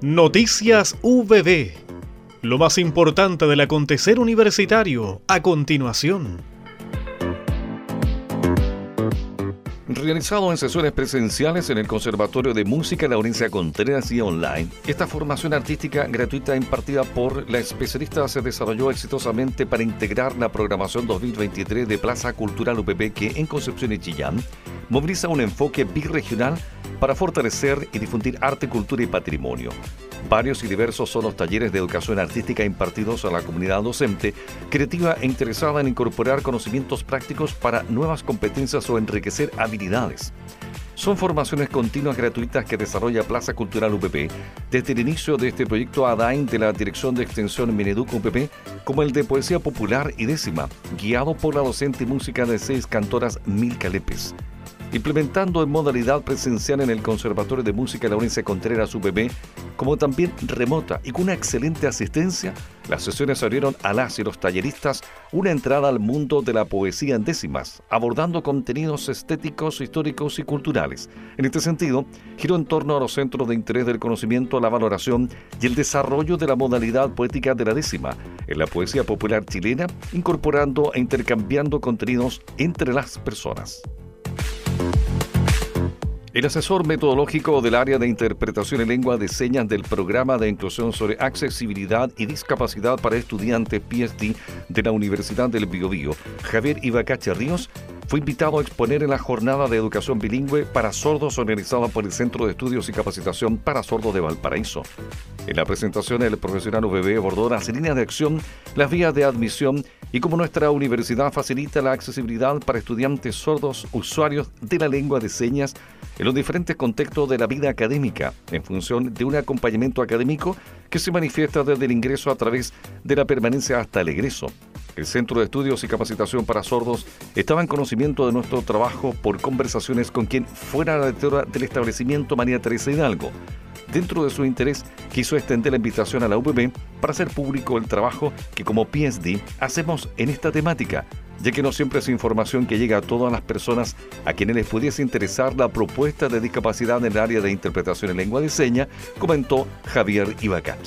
Noticias VB. Lo más importante del acontecer universitario a continuación. Realizado en sesiones presenciales en el Conservatorio de Música Laurencia Contreras y online, esta formación artística gratuita impartida por la especialista se desarrolló exitosamente para integrar la programación 2023 de Plaza Cultural UPP que en Concepción y Chillán moviliza un enfoque birregional para fortalecer y difundir arte, cultura y patrimonio. Varios y diversos son los talleres de educación artística impartidos a la comunidad docente, creativa e interesada en incorporar conocimientos prácticos para nuevas competencias o enriquecer habilidades. Son formaciones continuas gratuitas que desarrolla Plaza Cultural UPP desde el inicio de este proyecto ADAIN de la Dirección de Extensión Mineduc UPP, como el de Poesía Popular y Décima, guiado por la docente y música de seis cantoras Milka Lepes implementando en modalidad presencial en el Conservatorio de Música Laurencia Contreras UPB, como también remota y con una excelente asistencia, las sesiones abrieron a las y los talleristas una entrada al mundo de la poesía en décimas, abordando contenidos estéticos, históricos y culturales. En este sentido, giró en torno a los centros de interés del conocimiento, la valoración y el desarrollo de la modalidad poética de la décima en la poesía popular chilena, incorporando e intercambiando contenidos entre las personas. El asesor metodológico del área de interpretación en lengua de señas del programa de inclusión sobre accesibilidad y discapacidad para estudiantes PSD de la Universidad del Biobío, Javier Ibacache Ríos, fue invitado a exponer en la jornada de educación bilingüe para sordos organizada por el Centro de Estudios y Capacitación para Sordos de Valparaíso. En la presentación, el profesional UBB abordó las líneas de acción, las vías de admisión y cómo nuestra universidad facilita la accesibilidad para estudiantes sordos usuarios de la lengua de señas en los diferentes contextos de la vida académica, en función de un acompañamiento académico que se manifiesta desde el ingreso a través de la permanencia hasta el egreso. El Centro de Estudios y Capacitación para Sordos estaba en conocimiento de nuestro trabajo por conversaciones con quien fuera la directora del establecimiento, María Teresa Hidalgo. Dentro de su interés, quiso extender la invitación a la UPB para hacer público el trabajo que como PSD hacemos en esta temática, ya que no siempre es información que llega a todas las personas a quienes les pudiese interesar la propuesta de discapacidad en el área de interpretación en lengua de seña, comentó Javier Ibacat.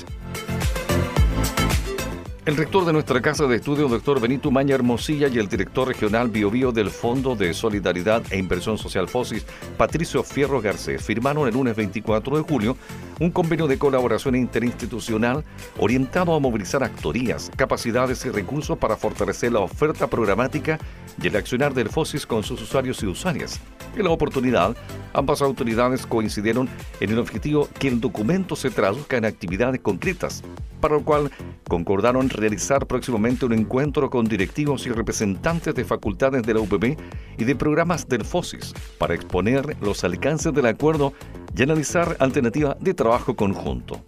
El rector de nuestra casa de estudio, doctor Benito Maña Hermosilla, y el director regional Biobío del Fondo de Solidaridad e Inversión Social FOSIS, Patricio Fierro Garcés, firmaron el lunes 24 de julio un convenio de colaboración interinstitucional orientado a movilizar actorías, capacidades y recursos para fortalecer la oferta programática y el accionar del FOSIS con sus usuarios y usuarias. En la oportunidad, ambas autoridades coincidieron en el objetivo que el documento se traduzca en actividades concretas, para lo cual concordaron realizar próximamente un encuentro con directivos y representantes de facultades de la UPB y de programas del FOSIS para exponer los alcances del acuerdo y analizar alternativas de trabajo conjunto.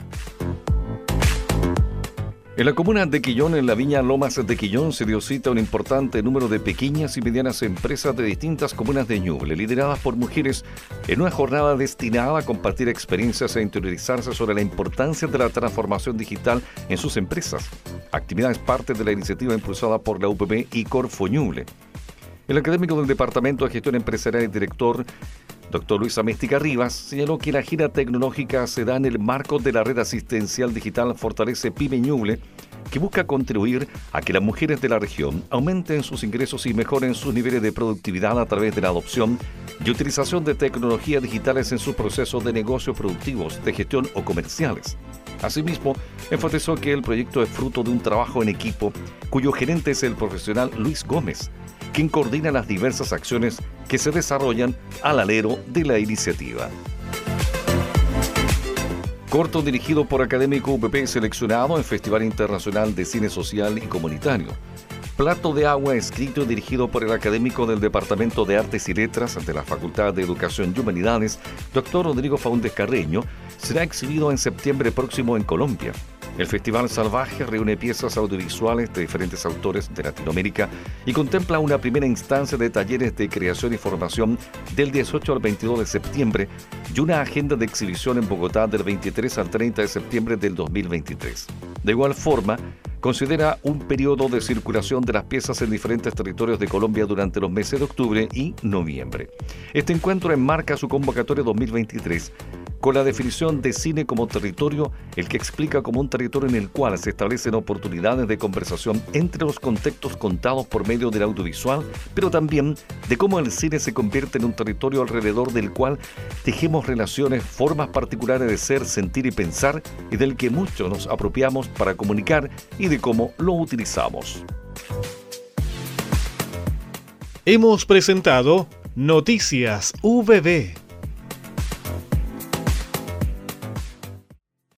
En la comuna de Quillón, en la viña Lomas de Quillón, se dio cita un importante número de pequeñas y medianas empresas de distintas comunas de Ñuble, lideradas por mujeres, en una jornada destinada a compartir experiencias e interiorizarse sobre la importancia de la transformación digital en sus empresas. Actividades parte de la iniciativa impulsada por la UPB y Corfo Ñuble. El académico del Departamento de Gestión Empresarial y director Doctor Luis Améstica Rivas señaló que la gira tecnológica se da en el marco de la red asistencial digital Fortalece Pyme Ñuble, que busca contribuir a que las mujeres de la región aumenten sus ingresos y mejoren sus niveles de productividad a través de la adopción y utilización de tecnologías digitales en sus procesos de negocios productivos, de gestión o comerciales. Asimismo, enfatizó que el proyecto es fruto de un trabajo en equipo cuyo gerente es el profesional Luis Gómez, quien coordina las diversas acciones que se desarrollan al alero de la iniciativa. Corto dirigido por Académico UPP seleccionado en Festival Internacional de Cine Social y Comunitario. Plato de agua escrito y dirigido por el académico del Departamento de Artes y Letras de la Facultad de Educación y Humanidades, doctor Rodrigo Faúndez Carreño, será exhibido en septiembre próximo en Colombia. El Festival Salvaje reúne piezas audiovisuales de diferentes autores de Latinoamérica y contempla una primera instancia de talleres de creación y formación del 18 al 22 de septiembre y una agenda de exhibición en Bogotá del 23 al 30 de septiembre del 2023. De igual forma, considera un periodo de circulación de las piezas en diferentes territorios de Colombia durante los meses de octubre y noviembre. Este encuentro enmarca su convocatoria 2023 con la definición de cine como territorio, el que explica como un territorio en el cual se establecen oportunidades de conversación entre los contextos contados por medio del audiovisual, pero también de cómo el cine se convierte en un territorio alrededor del cual tejemos relaciones, formas particulares de ser, sentir y pensar, y del que muchos nos apropiamos para comunicar y cómo lo utilizamos. Hemos presentado Noticias VB